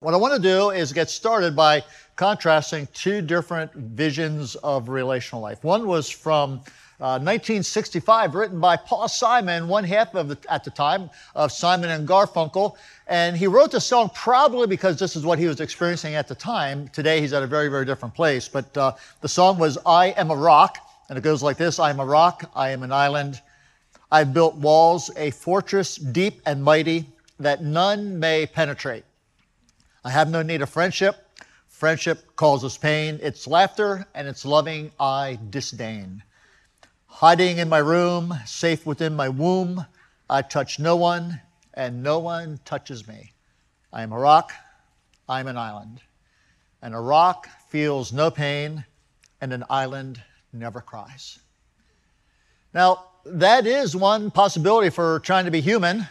What I want to do is get started by contrasting two different visions of relational life. One was from uh, 1965, written by Paul Simon, one half of the, at the time of Simon and Garfunkel. And he wrote the song probably because this is what he was experiencing at the time. Today he's at a very, very different place. But uh, the song was I Am a Rock. And it goes like this I am a rock, I am an island. I've built walls, a fortress deep and mighty that none may penetrate. I have no need of friendship. Friendship causes pain. It's laughter and it's loving I disdain. Hiding in my room, safe within my womb, I touch no one and no one touches me. I am a rock, I'm an island. And a rock feels no pain and an island never cries. Now, that is one possibility for trying to be human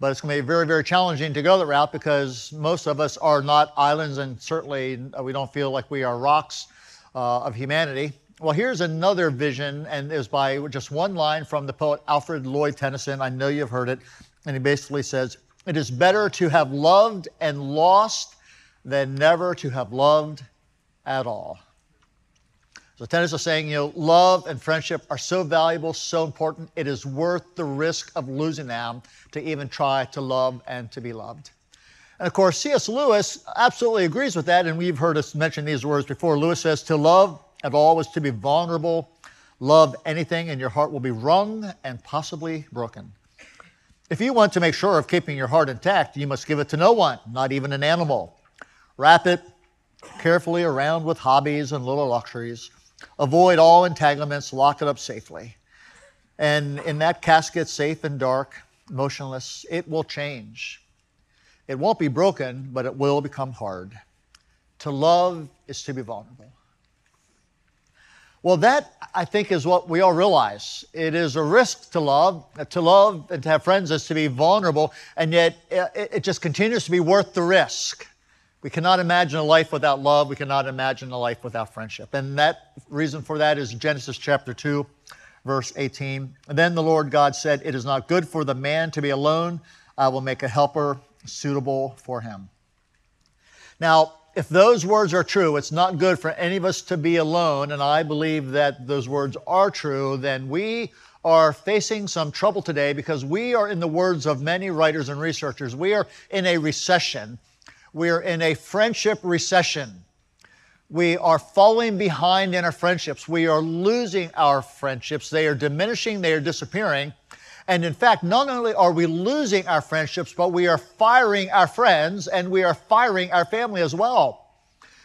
but it's going to be very, very challenging to go that route because most of us are not islands and certainly we don't feel like we are rocks uh, of humanity. Well, here's another vision, and was by just one line from the poet Alfred Lord Tennyson. I know you've heard it. And he basically says, It is better to have loved and lost than never to have loved at all. So Tennyson is saying, you know, love and friendship are so valuable, so important, it is worth the risk of losing them to even try to love and to be loved. And of course, C.S. Lewis absolutely agrees with that, and we've heard us mention these words before. Lewis says, To love at all is to be vulnerable. Love anything, and your heart will be wrung and possibly broken. If you want to make sure of keeping your heart intact, you must give it to no one, not even an animal. Wrap it carefully around with hobbies and little luxuries. Avoid all entanglements, lock it up safely. And in that casket, safe and dark, motionless, it will change. It won't be broken, but it will become hard. To love is to be vulnerable. Well, that I think is what we all realize. It is a risk to love. To love and to have friends is to be vulnerable, and yet uh, it, just continues to be worth the risk. We cannot imagine a life without love. We cannot imagine a life without friendship. And that reason for that is Genesis chapter 2, verse 18. And then the Lord God said, It is not good for the man to be alone. I will make a helper suitable for him. Now, if those words are true, it's not good for any of us to be alone, and I believe that those words are true, then we are facing some trouble today because we are, in the words of many writers and researchers, we are in a recession we're in a friendship recession. We are falling behind in our friendships. We are losing our friendships. They are diminishing, they are disappearing. And in fact, not only are we losing our friendships, but we are firing our friends and we are firing our family as well.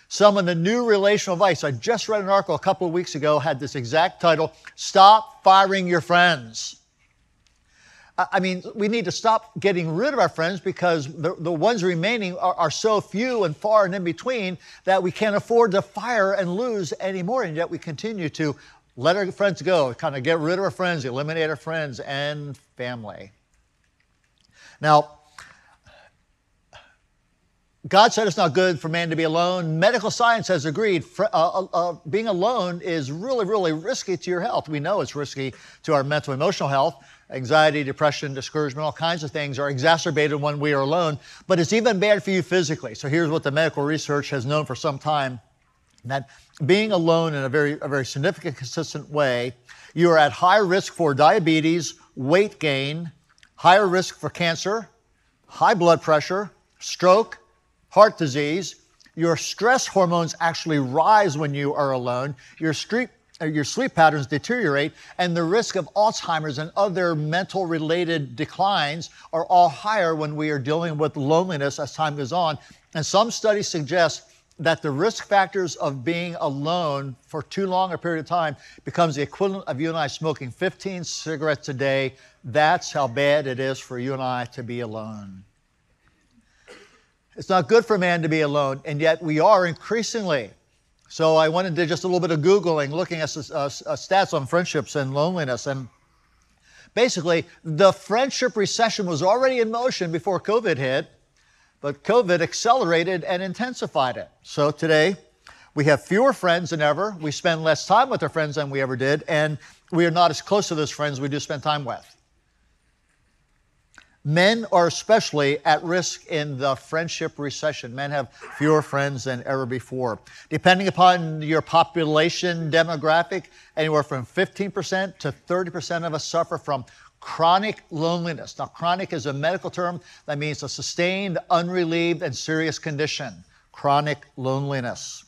Some of the new relational advice, I just read an article a couple of weeks ago, had this exact title Stop Firing Your Friends. I mean, we need to stop getting rid of our friends because the, the ones remaining are, are, so few and far and in between that we can't afford to fire and lose anymore. And yet we continue to let our friends go, kind of get rid of our friends, eliminate our friends and family. Now, God said it's not good for man to be alone. Medical science has agreed. Uh, uh, uh, being alone is really, really risky to your health. We know it's risky to our mental emotional health anxiety, depression, discouragement, all kinds of things are exacerbated when we are alone, but it's even bad for you physically. So here's what the medical research has known for some time that being alone in a very, a very significant, consistent way, you are at high risk for diabetes, weight gain, higher risk for cancer, high blood pressure, stroke, heart disease. Your stress hormones actually rise when you are alone. Your street Uh, your sleep patterns deteriorate, and the risk of Alzheimer's and other mental related declines are all higher when we are dealing with loneliness as time goes on. And some studies suggest that the risk factors of being alone for too long a period of time becomes the equivalent of you and I smoking 15 cigarettes a day. That's how bad it is for you and I to be alone. It's not good for man to be alone, and yet we are increasingly so I went and did just a little bit of Googling, looking at uh, uh, stats on friendships and loneliness. And basically, the friendship recession was already in motion before COVID hit, but COVID accelerated and intensified it. So today, we have fewer friends than ever. We spend less time with our friends than we ever did, and we are not as close to those friends we do spend time with. Men are especially at risk in the friendship recession. Men have fewer friends than ever before. Depending upon your population demographic, anywhere from 15% to 30% of us suffer from chronic loneliness. Now, chronic is a medical term that means a sustained, unrelieved, and serious condition. Chronic loneliness.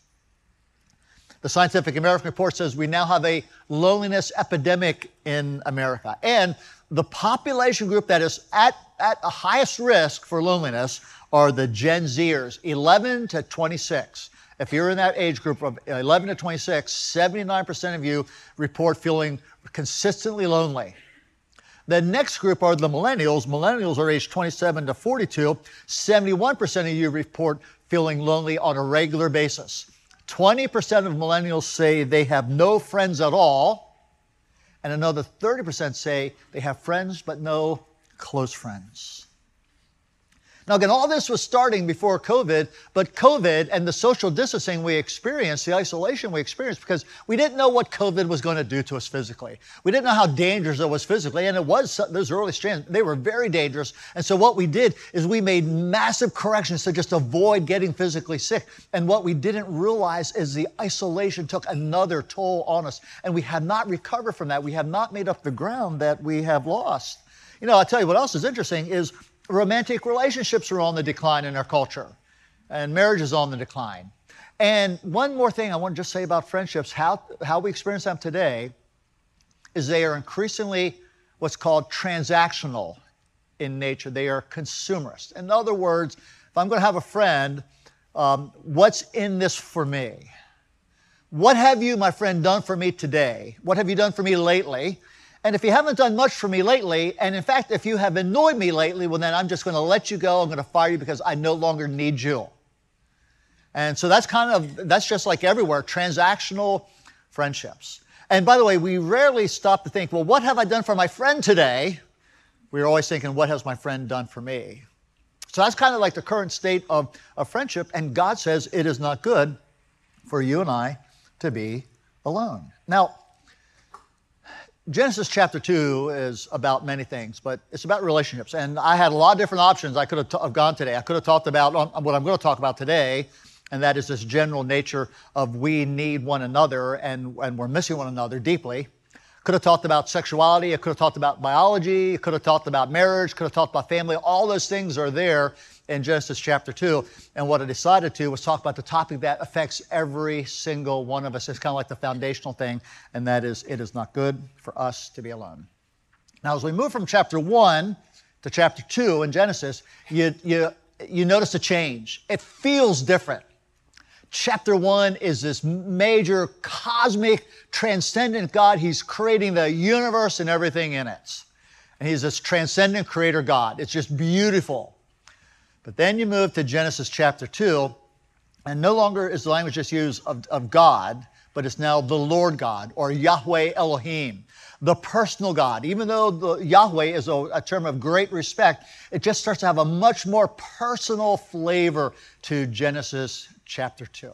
The Scientific American report says we now have a loneliness epidemic in America. And the population group that is at, at the highest risk for loneliness are the Gen Zers, 11 to 26. If you're in that age group of 11 to 26, 79% of you report feeling consistently lonely. The next group are the millennials. Millennials are aged 27 to 42. 71% of you report feeling lonely on a regular basis. 20% of millennials say they have no friends at all, and another 30% say they have friends but no close friends. Now, again, all this was starting before COVID, but COVID and the social distancing we experienced, the isolation we experienced, because we didn't know what COVID was going to do to us physically. We didn't know how dangerous it was physically, and it was, those early strands, they were very dangerous. And so what we did is we made massive corrections to just avoid getting physically sick. And what we didn't realize is the isolation took another toll on us, and we have not recovered from that. We have not made up the ground that we have lost. You know, I'll tell you what else is interesting is romantic relationships are on the decline in our culture, and marriage is on the decline. And one more thing I want to just say about friendships, how, how we experience them today, is they are increasingly what's called transactional in nature. They are consumerist. In other words, if I'm going to have a friend, um, what's in this for me? What have you, my friend, done for me today? What have you done for me lately? And if you haven't done much for me lately, and in fact, if you have annoyed me lately, well, then I'm just going to let you go. I'm going to fire you because I no longer need you. And so that's kind of, that's just like everywhere, transactional friendships. And by the way, we rarely stop to think, well, what have I done for my friend today? We're always thinking, what has my friend done for me? So that's kind of like the current state of, of friendship. And God says it is not good for you and I to be alone. Now, Genesis chapter 2 is about many things, but it's about relationships. And I had a lot of different options I could have, t- have gone today. I could have talked about what I'm going to talk about today, and that is this general nature of we need one another and, and we're missing one another deeply. Could have talked about sexuality, I could have talked about biology, It could have talked about marriage, could have talked about family. All those things are there in Genesis chapter 2. And what I decided to was talk about the topic that affects every single one of us. It's kind of like the foundational thing, and that is it is not good for us to be alone. Now, as we move from chapter 1 to chapter 2 in Genesis, you, you, you notice a change. It feels different. Chapter one is this major cosmic transcendent God. He's creating the universe and everything in it. And he's this transcendent creator God. It's just beautiful. But then you move to Genesis chapter 2, and no longer is the language just used of, of God, but it's now the Lord God or Yahweh Elohim, the personal God. Even though the Yahweh is a, a, term of great respect, it just starts to have a much more personal flavor to Genesis chapter 2.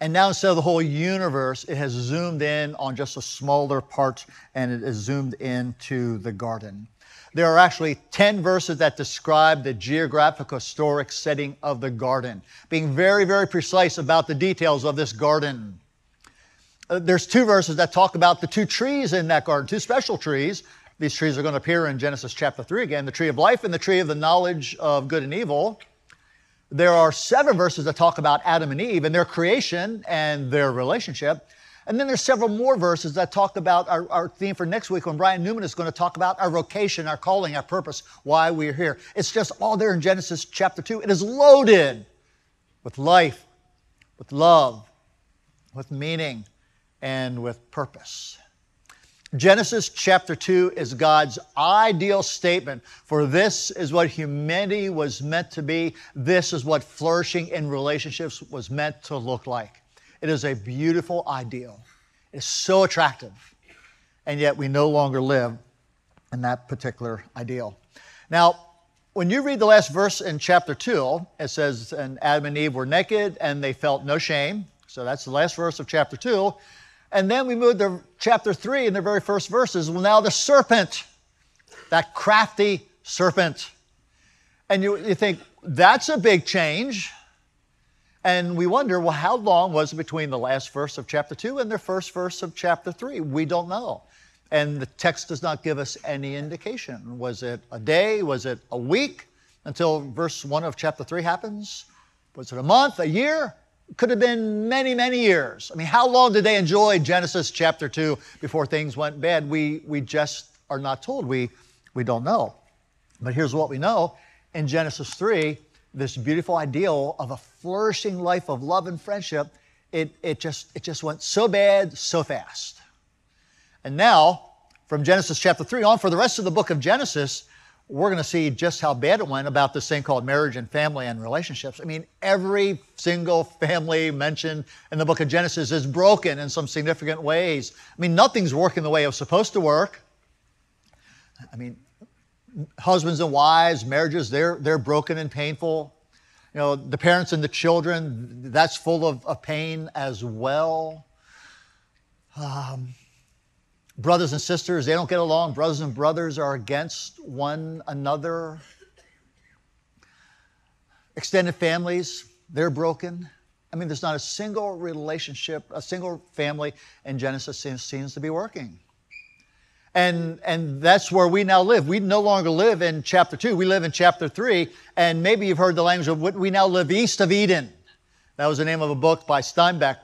And now instead of the whole universe, it has zoomed in on just a smaller part and it is zoomed into the garden. There are actually 10 verses that describe the geographic historic setting of the garden, being very, very precise about the details of this garden. Uh, there's two verses that talk about the two trees in that garden, two special trees. These trees are going to appear in Genesis chapter 3 again the tree of life and the tree of the knowledge of good and evil. There are seven verses that talk about Adam and Eve and their creation and their relationship. And then there's several more verses that talk about our, our, theme for next week when Brian Newman is going to talk about our vocation, our calling, our purpose, why we're here. It's just all there in Genesis chapter 2. It is loaded with life, with love, with meaning, and with purpose. Genesis chapter 2 is God's ideal statement for this is what humanity was meant to be. This is what flourishing in relationships was meant to look like. It is a beautiful ideal. It's so attractive. And yet we no longer live in that particular ideal. Now, when you read the last verse in chapter 2, it says, And Adam and Eve were naked and they felt no shame. So that's the last verse of chapter 2. And then we move to chapter 3 in the very first verses. Well, now the serpent, that crafty serpent. And you, you think, that's a big change. And we wonder, well, how long was it between the last verse of chapter 2 and the first verse of chapter 3? We don't know. And the text does not give us any indication. Was it a day? Was it a week until verse 1 of chapter 3 happens? Was it a month, a year? Could have been many, many years. I mean, how long did they enjoy Genesis chapter 2 before things went bad? We, we just are not told. We, we don't know. But here's what we know in Genesis 3 this beautiful ideal of a flourishing life of love and friendship, it, it, just, it just went so bad so fast. And now, from Genesis chapter 3 on, for the rest of the book of Genesis, we're going to see just how bad it went about this thing called marriage and family and relationships. I mean, every single family mentioned in the book of Genesis is broken in some significant ways. I mean, nothing's working the way it was supposed to work. I mean, husbands and wives, marriages, they're, they're broken and painful. You know, the parents and the children, that's full of, of pain as well. Um, brothers and sisters, they don't get along. Brothers and brothers are against one another. Extended families, they're broken. I mean, there's not a single relationship, a single family in Genesis seems, seems to be working. And, and that's where we now live. We no longer live in chapter 2, we live in chapter 3. And maybe you've heard the language of what we now live east of Eden. That was the name of a book by Steinbeck.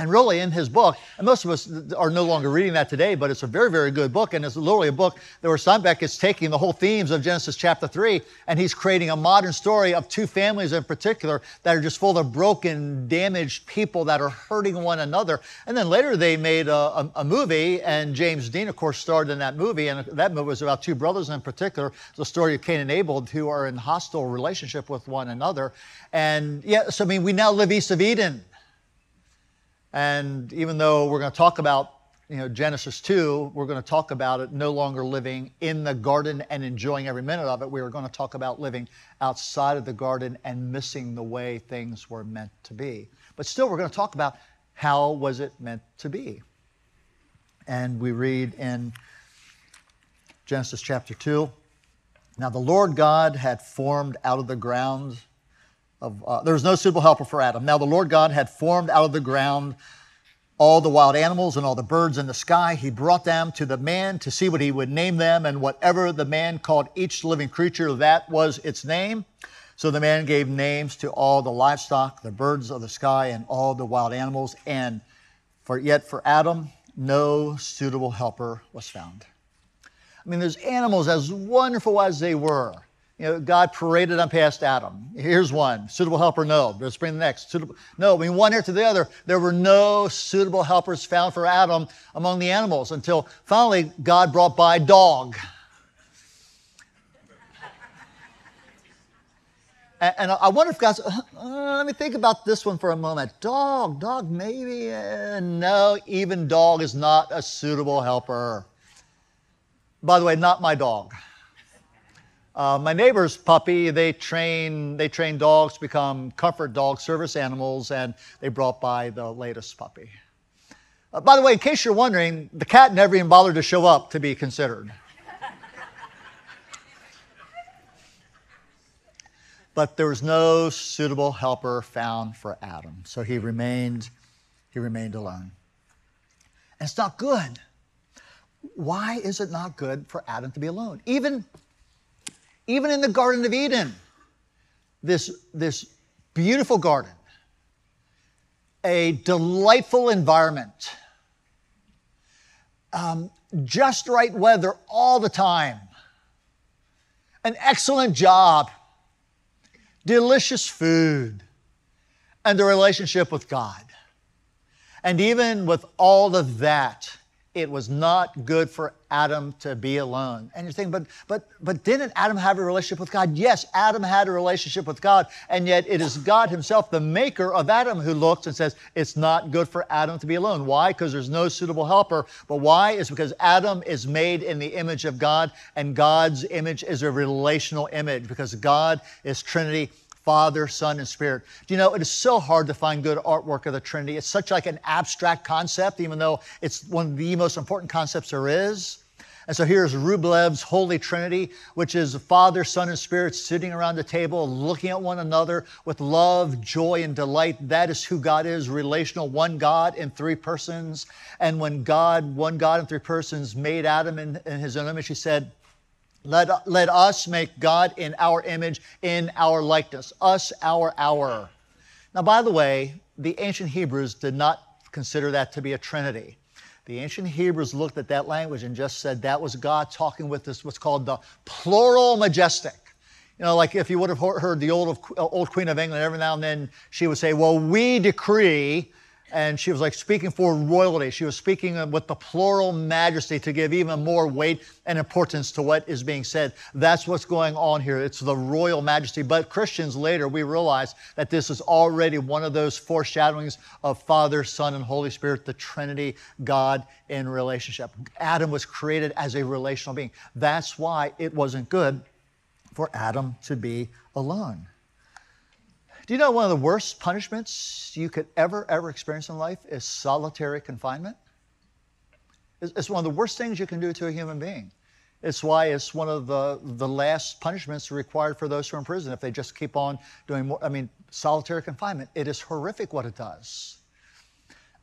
And really, in his book, and most of us are no longer reading that today, but it's a very, very good book. And it's literally a book where Steinbeck is taking the whole themes of Genesis chapter 3 and he's creating a modern story of two families in particular that are just full of broken, damaged people that are hurting one another. And then later they made a, a, a movie, and James Dean, of course, starred in that movie. And that movie was about two brothers in particular, the story of Cain and Abel, who are in hostile relationship with one another. And yeah, so I mean, we now live east of Eden. And even though we're going to talk about you know, Genesis 2, we're going to talk about it no longer living in the garden and enjoying every minute of it. We are going to talk about living outside of the garden and missing the way things were meant to be. But still, we're going to talk about how was it meant to be. And we read in Genesis chapter 2 Now the Lord God had formed out of the ground of, uh, there was no suitable helper for Adam. Now the Lord God had formed out of the ground all the wild animals and all the birds in the sky. He brought them to the man to see what he would name them, and whatever the man called each living creature, that was its name. So the man gave names to all the livestock, the birds of the sky, and all the wild animals. And for yet for Adam, no suitable helper was found. I mean, those animals, as wonderful as they were, you know, God paraded them past Adam. Here's one, suitable helper, no. Let's bring the next. Suitable, no, I mean, one after the other, there were no suitable helpers found for Adam among the animals until finally God brought by dog. and, and I wonder if God's, uh, let me think about this one for a moment. Dog, dog, maybe. Uh, no, even dog is not a suitable helper. By the way, not my dog. Uh, my neighbor's puppy, they train, they train dogs to become comfort dog service animals, and they brought by the latest puppy. Uh, by the way, in case you're wondering, the cat never even bothered to show up to be considered. but there was no suitable helper found for Adam, so he remained, he remained alone. And it's not good. Why is it not good for Adam to be alone? Even even in the Garden of Eden, this, this beautiful garden, a delightful environment, um, just right weather all the time, an excellent job, delicious food, and the relationship with God. And even with all of that, it was not good for Adam to be alone. And you're thinking, but but but didn't Adam have a relationship with God? Yes, Adam had a relationship with God, and yet it is God Himself, the maker of Adam, who looks and says, it's not good for Adam to be alone. Why? Because there's no suitable helper. But why? Is because Adam is made in the image of God, and God's image is a relational image, because God is Trinity Father, Son, and Spirit. Do you know, it is so hard to find good artwork of the Trinity. It's such like an abstract concept, even though it's one of the most important concepts there is. And so here's Rublev's Holy Trinity, which is Father, Son, and Spirit sitting around the table, looking at one another with love, joy, and delight. That is who God is relational, one God in three persons. And when God, one God in three persons, made Adam in, in his own image, he said, let, let us make God in our image, in our likeness. Us, our, our. Now, by the way, the ancient Hebrews did not consider that to be a trinity. The ancient Hebrews looked at that language and just said that was God talking with this, what's called the plural majestic. You know, like if you would have heard the old, old Queen of England, every now and then she would say, Well, we decree and she was like speaking for royalty. She was speaking uh, with the plural majesty to give even more weight and importance to what is being said. That's what's going on here. It's the royal majesty. But Christians later, we realize that this is already one of those foreshadowings of Father, Son, and Holy Spirit, the Trinity, God in relationship. Adam was created as a relational being. That's why it wasn't good for Adam to be alone. Do you know one of the worst punishments you could ever, ever experience in life is solitary confinement? It's one of the worst things you can do to a human being. It's why it's one of the, the last punishments required for those who are in prison if they just keep on doing more. I mean, solitary confinement. It is horrific what it does.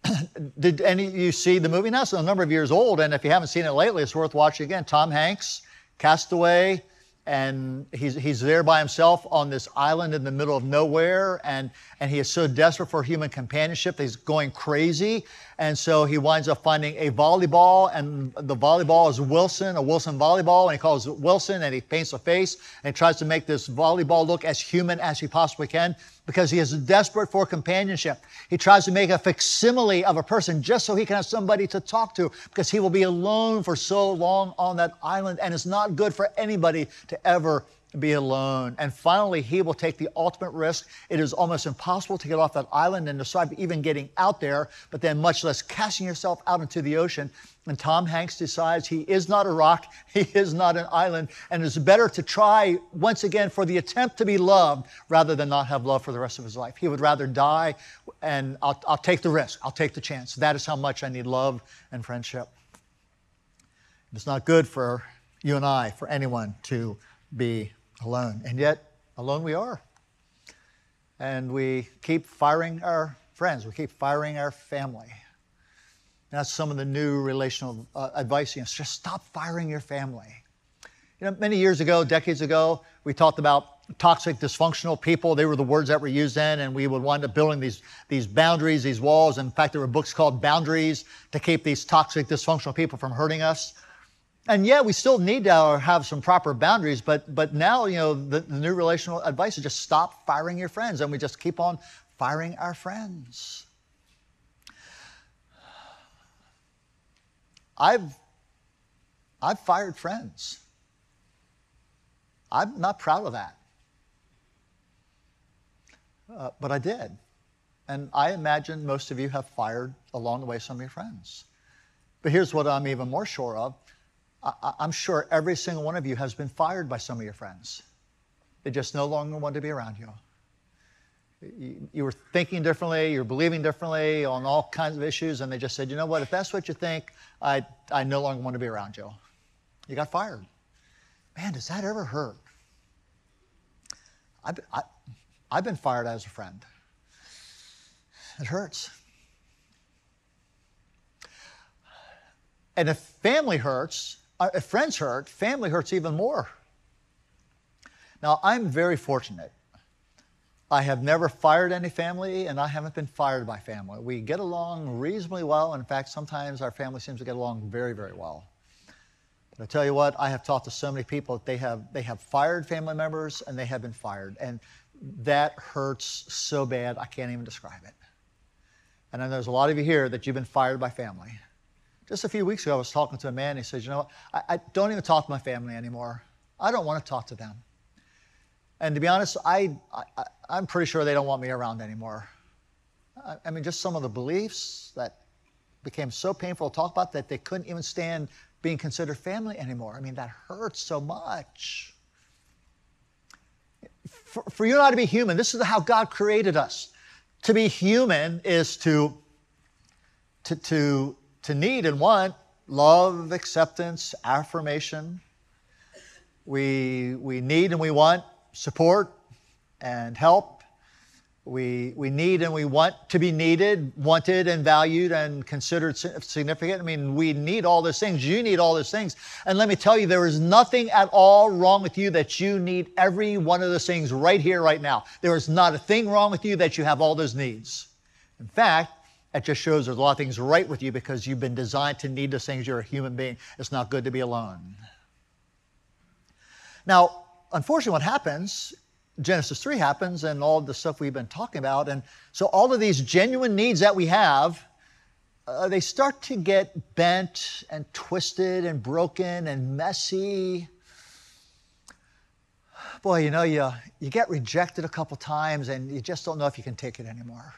Did any you see the movie now? It's a number of years old, and if you haven't seen it lately, it's worth watching again. Tom Hanks, Cast Away, and he's, he's there by himself on this island in the middle of nowhere and, and he is so desperate for human companionship he's going crazy. And so he winds up finding a volleyball and the volleyball is wilson a wilson volleyball and he calls it wilson and he paints a face and tries to make this volleyball look as human as he possibly can because he is desperate for companionship. He tries to make a facsimile of a person just so he can have somebody to talk to because he will be alone for so long on that island and it's not good for anybody to ever be alone. And finally, he will take the ultimate risk. It is almost impossible to get off that island and decide even getting out there, but then much less casting yourself out into the ocean. And Tom Hanks decides he is not a rock, he is not an island, and it's better to try once again for the attempt to be loved rather than not have love for the rest of his life. He would rather die, and I'll, I'll take the risk, I'll take the chance. That is how much I need love and friendship. It's not good for you and I, for anyone to be alone. And yet, alone we are. And we keep firing our friends, we keep firing our family. That's some of the new relational uh, advice. You know, just stop firing your family. You know, many years ago, decades ago, we talked about toxic, dysfunctional people. They were the words that were used then, and we would wind up building these, these boundaries, these walls. In fact, there were books called Boundaries to keep these toxic, dysfunctional people from hurting us and yeah, we still need to have some proper boundaries, but but now you know the, the, new relational advice is just stop firing your friends, and we just keep on firing our friends. I've I've fired friends. I'm not proud of that, uh, but I did, and I imagine most of you have fired along the way some of your friends. But here's what I'm even more sure of I, am sure every single one of you has been fired by some of your friends. They just no longer want to be around you. You, you were thinking differently, you're believing differently on all kinds of issues, and they just said, you know what, if that's what you think, I, I no longer want to be around you. You got fired. Man, does that ever hurt? I've, I, I've been fired as a friend. It hurts. And if family hurts, Uh, if friends hurt, family hurts even more. Now, I'm very fortunate. I have never fired any family, and I haven't been fired by family. We get along reasonably well. In fact, sometimes our family seems to get along very, very well. But I tell you what, I have talked to so many people that they have, they have fired family members and they have been fired. And that hurts so bad, I can't even describe it. And then there's a lot of you here that you've been fired by family. Just a few weeks ago, I was talking to a man. He says, You know? I, I don't even talk to my family anymore. I don't want to talk to them. And to be honest, I, I, am pretty sure they don't want me around anymore. I, I mean, just some of the beliefs that became so painful to talk about that they couldn't even stand being considered family anymore. I mean, that hurts so much. For, for you and I to be human, this is how God created us. To be human is to, to, to to need and want love, acceptance, affirmation. We, we need and we want support and help we, we need and we want to be needed, wanted and valued and considered significant. I mean, we need all those things. You need all those things. And let me tell you, there is nothing at all wrong with you that you need every one of those things right here, right now. There is not a thing wrong with you that you have all those needs. In fact, it just shows there's a lot of things right with you because you've been designed to need those things. You're a human being. It's not good to be alone. Now, unfortunately, what happens Genesis 3 happens and all the stuff we've been talking about. And so all of these genuine needs that we have, uh, they start to get bent and twisted and broken and messy. Boy, you know, you, you get rejected a couple times and you just don't know if you can take it anymore.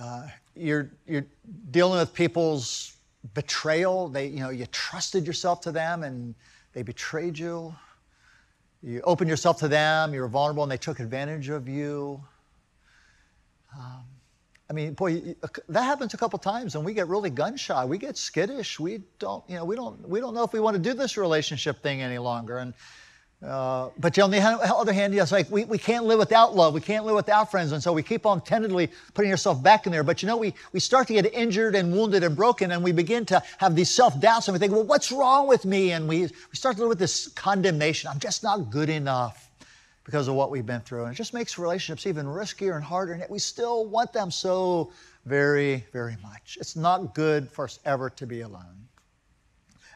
Uh, you're, you're dealing with people's betrayal. They, you know, you trusted yourself to them and they betrayed you. You opened yourself to them, you were vulnerable, and they took advantage of you. Um, I mean, boy, that happens a couple times, and we get really gun shy. We get skittish. We don't, you know, we don't, we don't know if we want to do this relationship thing any longer. And uh, but on the other hand, yes, like we, we can't live without love. We can't live without friends. And so we keep on tentatively putting yourself back in there. But you know, we, we start to get injured and wounded and broken, and we begin to have these self doubts, and we think, well, what's wrong with me? And we, we start to live with this condemnation. I'm just not good enough because of what we've been through. And it just makes relationships even riskier and harder, and yet we still want them so very, very much. It's not good for us ever to be alone.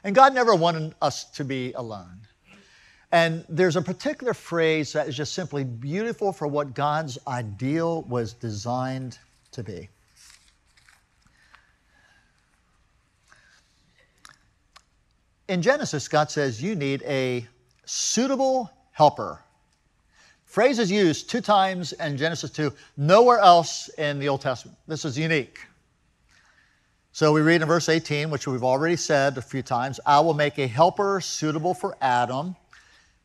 And God never wanted us to be alone. And there's a particular phrase that is just simply beautiful for what God's ideal was designed to be. In Genesis, God says, You need a suitable helper. Phrase is used two times in Genesis 2, nowhere else in the Old Testament. This is unique. So we read in verse 18, which we've already said a few times I will make a helper suitable for Adam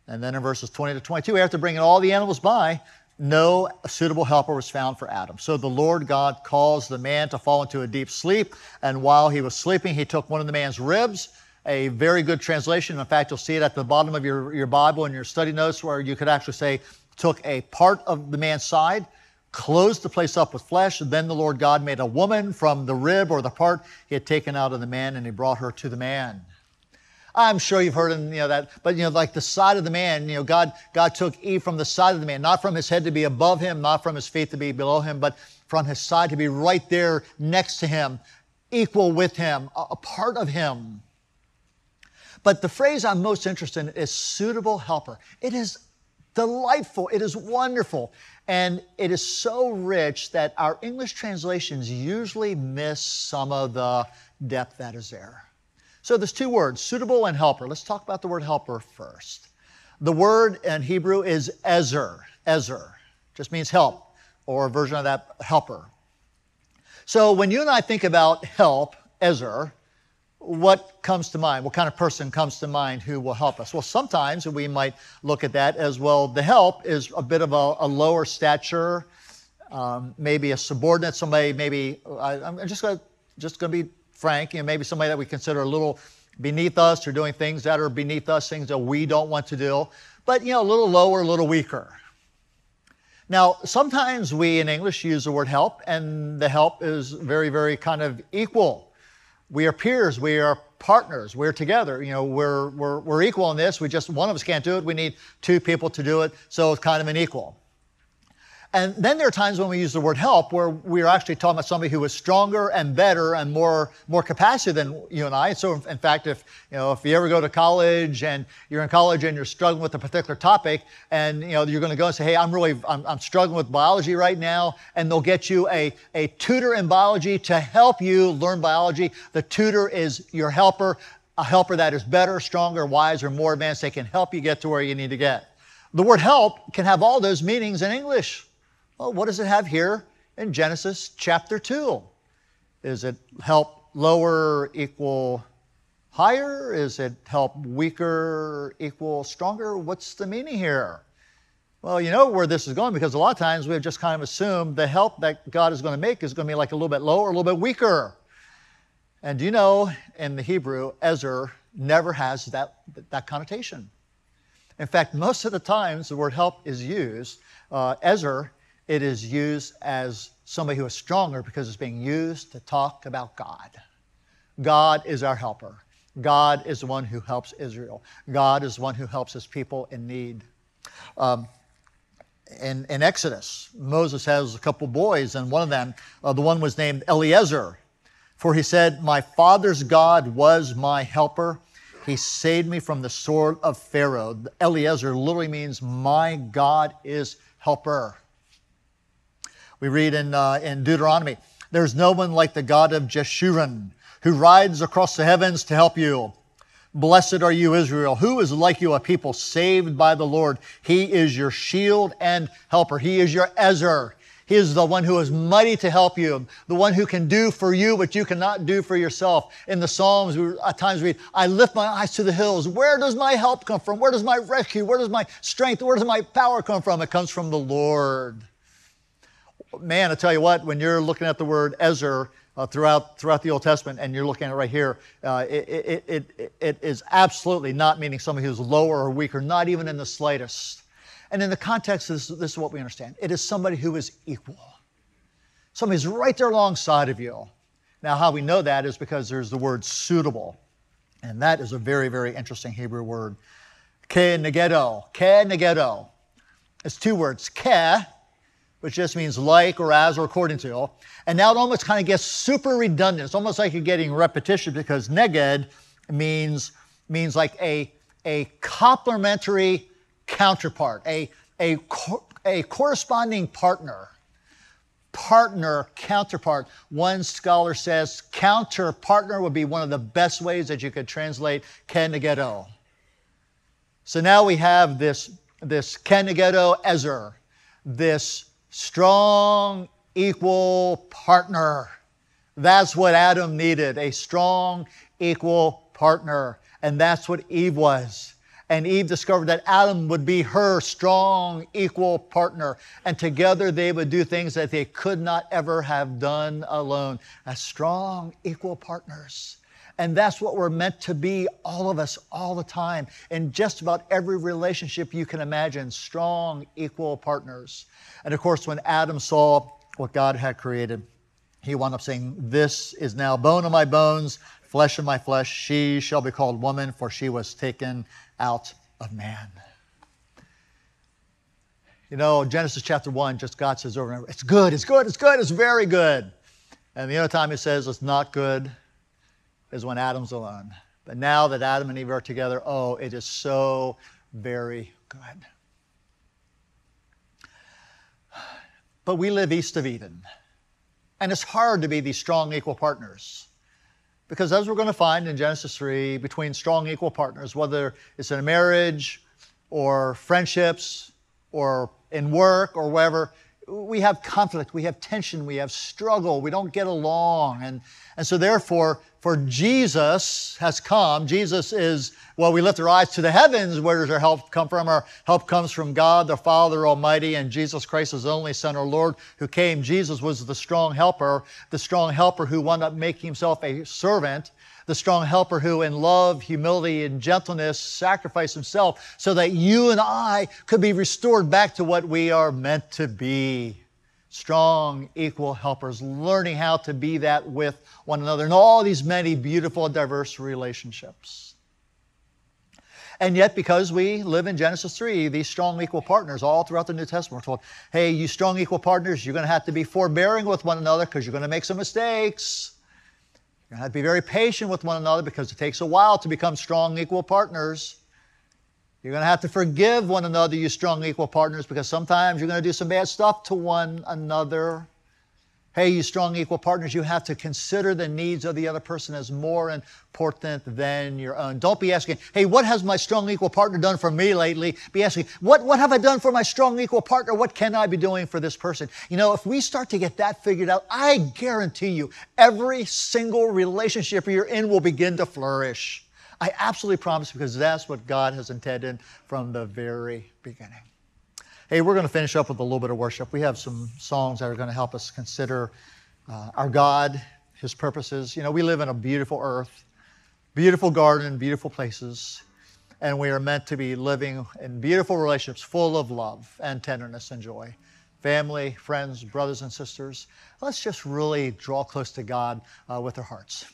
and then in verses 20 to 22, after bringing all the animals by, no suitable helper was found for Adam. So the Lord God caused the man to fall into a deep sleep, and while he was sleeping, he took one of the man's ribs. A very good translation. In fact, you'll see it at the bottom of your, your Bible in your study notes where you could actually say, took a part of the man's side, closed the place up with flesh. And then the Lord God made a woman from the rib or the part he had taken out of the man, and he brought her to the man. I'm sure you've heard in, you know, that, but you know, like the side of the man, you know, God, God took Eve from the side of the man, not from his head to be above him, not from his feet to be below him, but from his side to be right there next to him, equal with him, a, a part of him. But the phrase I'm most interested in is suitable helper. It is delightful. It is wonderful. And it is so rich that our English translations usually miss some of the depth that is there. So there's two words, suitable and helper. Let's talk about the word helper first. The word in Hebrew is ezer. Ezer just means help, or a version of that helper. So when you and I think about help, ezer, what comes to mind? What kind of person comes to mind who will help us? Well, sometimes we might look at that as well. The help is a bit of a, a lower stature, um, maybe a subordinate, somebody maybe, I, am just going just going to be frank, you know, maybe somebody that we consider a little beneath us or doing things that are beneath us, things that we don't want to do, but you know, a little lower, a little weaker. Now, sometimes we in English use the word help, and the help is very, very kind of equal. We are peers, we are partners, we're together. You know, we're, we're, we're equal in this. We just, one of us can't do it. We need two people to do it, so it's kind of an equal. And then there are times when we use the word help where we're actually talking about somebody who is stronger and better and more, more capacity than you and I. So in fact, if, you know, if you ever go to college and you're in college and you're struggling with a particular topic and, you know, you're going to go and say, hey, I'm really, I'm, I'm struggling with biology right now. And they'll get you a, a tutor in biology to help you learn biology. The tutor is your helper, a helper that is better, stronger, wiser, more advanced. They can help you get to where you need to get. The word help can have all those meanings in English. Well, what does it have here in Genesis chapter 2? Is it help lower equal higher? Is it help weaker equal stronger? What's the meaning here? Well, you know where this is going because a lot of times we've just kind of assumed the help that God is going to make is going to be like a little bit lower, a little bit weaker. And do you know in the Hebrew, Ezer never has that, that connotation. In fact, most of the times the word help is used, uh, Ezer, it is used as somebody who is stronger because it's being used to talk about God. God is our helper. God is the one who helps Israel. God is the one who helps his people in need. Um, in, in, Exodus, Moses has a couple boys, and one of them, uh, the one was named Eliezer, for he said, My father's God was my helper. He saved me from the sword of Pharaoh. Eliezer literally means, My God is helper. We read in, uh, in Deuteronomy, There's no one like the God of Jeshurun who rides across the heavens to help you. Blessed are you, Israel. Who is like you, a people saved by the Lord? He is your shield and helper. He is your Ezer. He is the one who is mighty to help you, the one who can do for you what you cannot do for yourself. In the Psalms, we at times read, I lift my eyes to the hills. Where does my help come from? Where does my rescue? Where does my strength? Where does my power come from? It comes from the Lord. Man, I tell you what, when you're looking at the word Ezer, uh, throughout, throughout the Old Testament, and you're looking at it right here, uh, it, it, it, it is absolutely not meaning somebody who's lower or weaker, not even in the slightest. And in the context, this, this is what we understand it is somebody who is equal. Somebody who's right there alongside of you. Now, how we know that is because there's the word suitable. And that is a very, very interesting Hebrew word. Ke negedo. Ke negedo. It's two words. Ke which just means like or as or according to. And now it almost kind of gets super redundant. It's almost like you're getting repetition because neged means, means like a, a complementary counterpart, a, a, a corresponding partner. Partner, counterpart. One scholar says counter partner would be one of the best ways that you could translate ken. So now we have this, this ken negedo ezer, this strong, equal partner. That's what Adam needed a strong, equal partner. And that's what Eve was. And Eve discovered that Adam would be her strong, equal partner. And together they would do things that they could not ever have done alone as strong, equal partners. And that's what we're meant to be, all of us, all the time, in just about every relationship you can imagine strong, equal partners. And of course, when Adam saw what God had created, he wound up saying, This is now bone of my bones, flesh of my flesh. She shall be called woman, for she was taken out of man. You know, Genesis chapter 1, just God says over and over, It's good, it's good, it's good, it's very good. And the other time he says it's not good, is when Adam's alone. But now that Adam and Eve are together, oh, it is so very good. But we live east of Eden. And it's hard to be these strong, equal partners. Because as we're going to find in Genesis 3, between strong, equal partners, whether it's in a marriage or friendships or in work or wherever, we have conflict, we have tension, we have struggle, we don't get along. And, and so, therefore, for Jesus has come, Jesus is, well, we lift our eyes to the heavens. Where does our help come from? Our help comes from God, the Father Almighty, and Jesus Christ, His only Son, our Lord, who came. Jesus was the strong helper, the strong helper who wound up making himself a servant the strong helper who, in love, humility, and gentleness, sacrificed himself so that you and I could be restored back to what we are meant to be. Strong, equal helpers, learning how to be that with one another in all these many beautiful, diverse relationships. And yet, because we live in Genesis 3, these strong, equal partners, all throughout the New Testament, we're told, hey, you strong, equal partners, you're going to have to be forbearing with one another because you're going to make some mistakes. You're going to have to be very patient with one another because it takes a while to become strong, equal partners. You're going to have to forgive one another, you strong, equal partners, because sometimes you're going to do some bad stuff to one another. Hey, you strong equal partners, you have to consider the needs of the other person as more important than your own. Don't be asking, hey, what has my strong equal partner done for me lately? Be asking, what, what have I done for my strong equal partner? What can I be doing for this person? You know, if we start to get that figured out, I guarantee you, every single relationship you're in will begin to flourish. I absolutely promise because that's what God has intended from the very beginning. Hey, we're going to finish up with a little bit of worship. We have some songs that are going to help us consider uh, our God His purposes. You know, we live in a beautiful earth, beautiful garden, beautiful places, and we are meant to be living in beautiful relationships full of love and tenderness and joy. Family, friends, brothers, and sisters, let's just really draw close to God uh, with our hearts.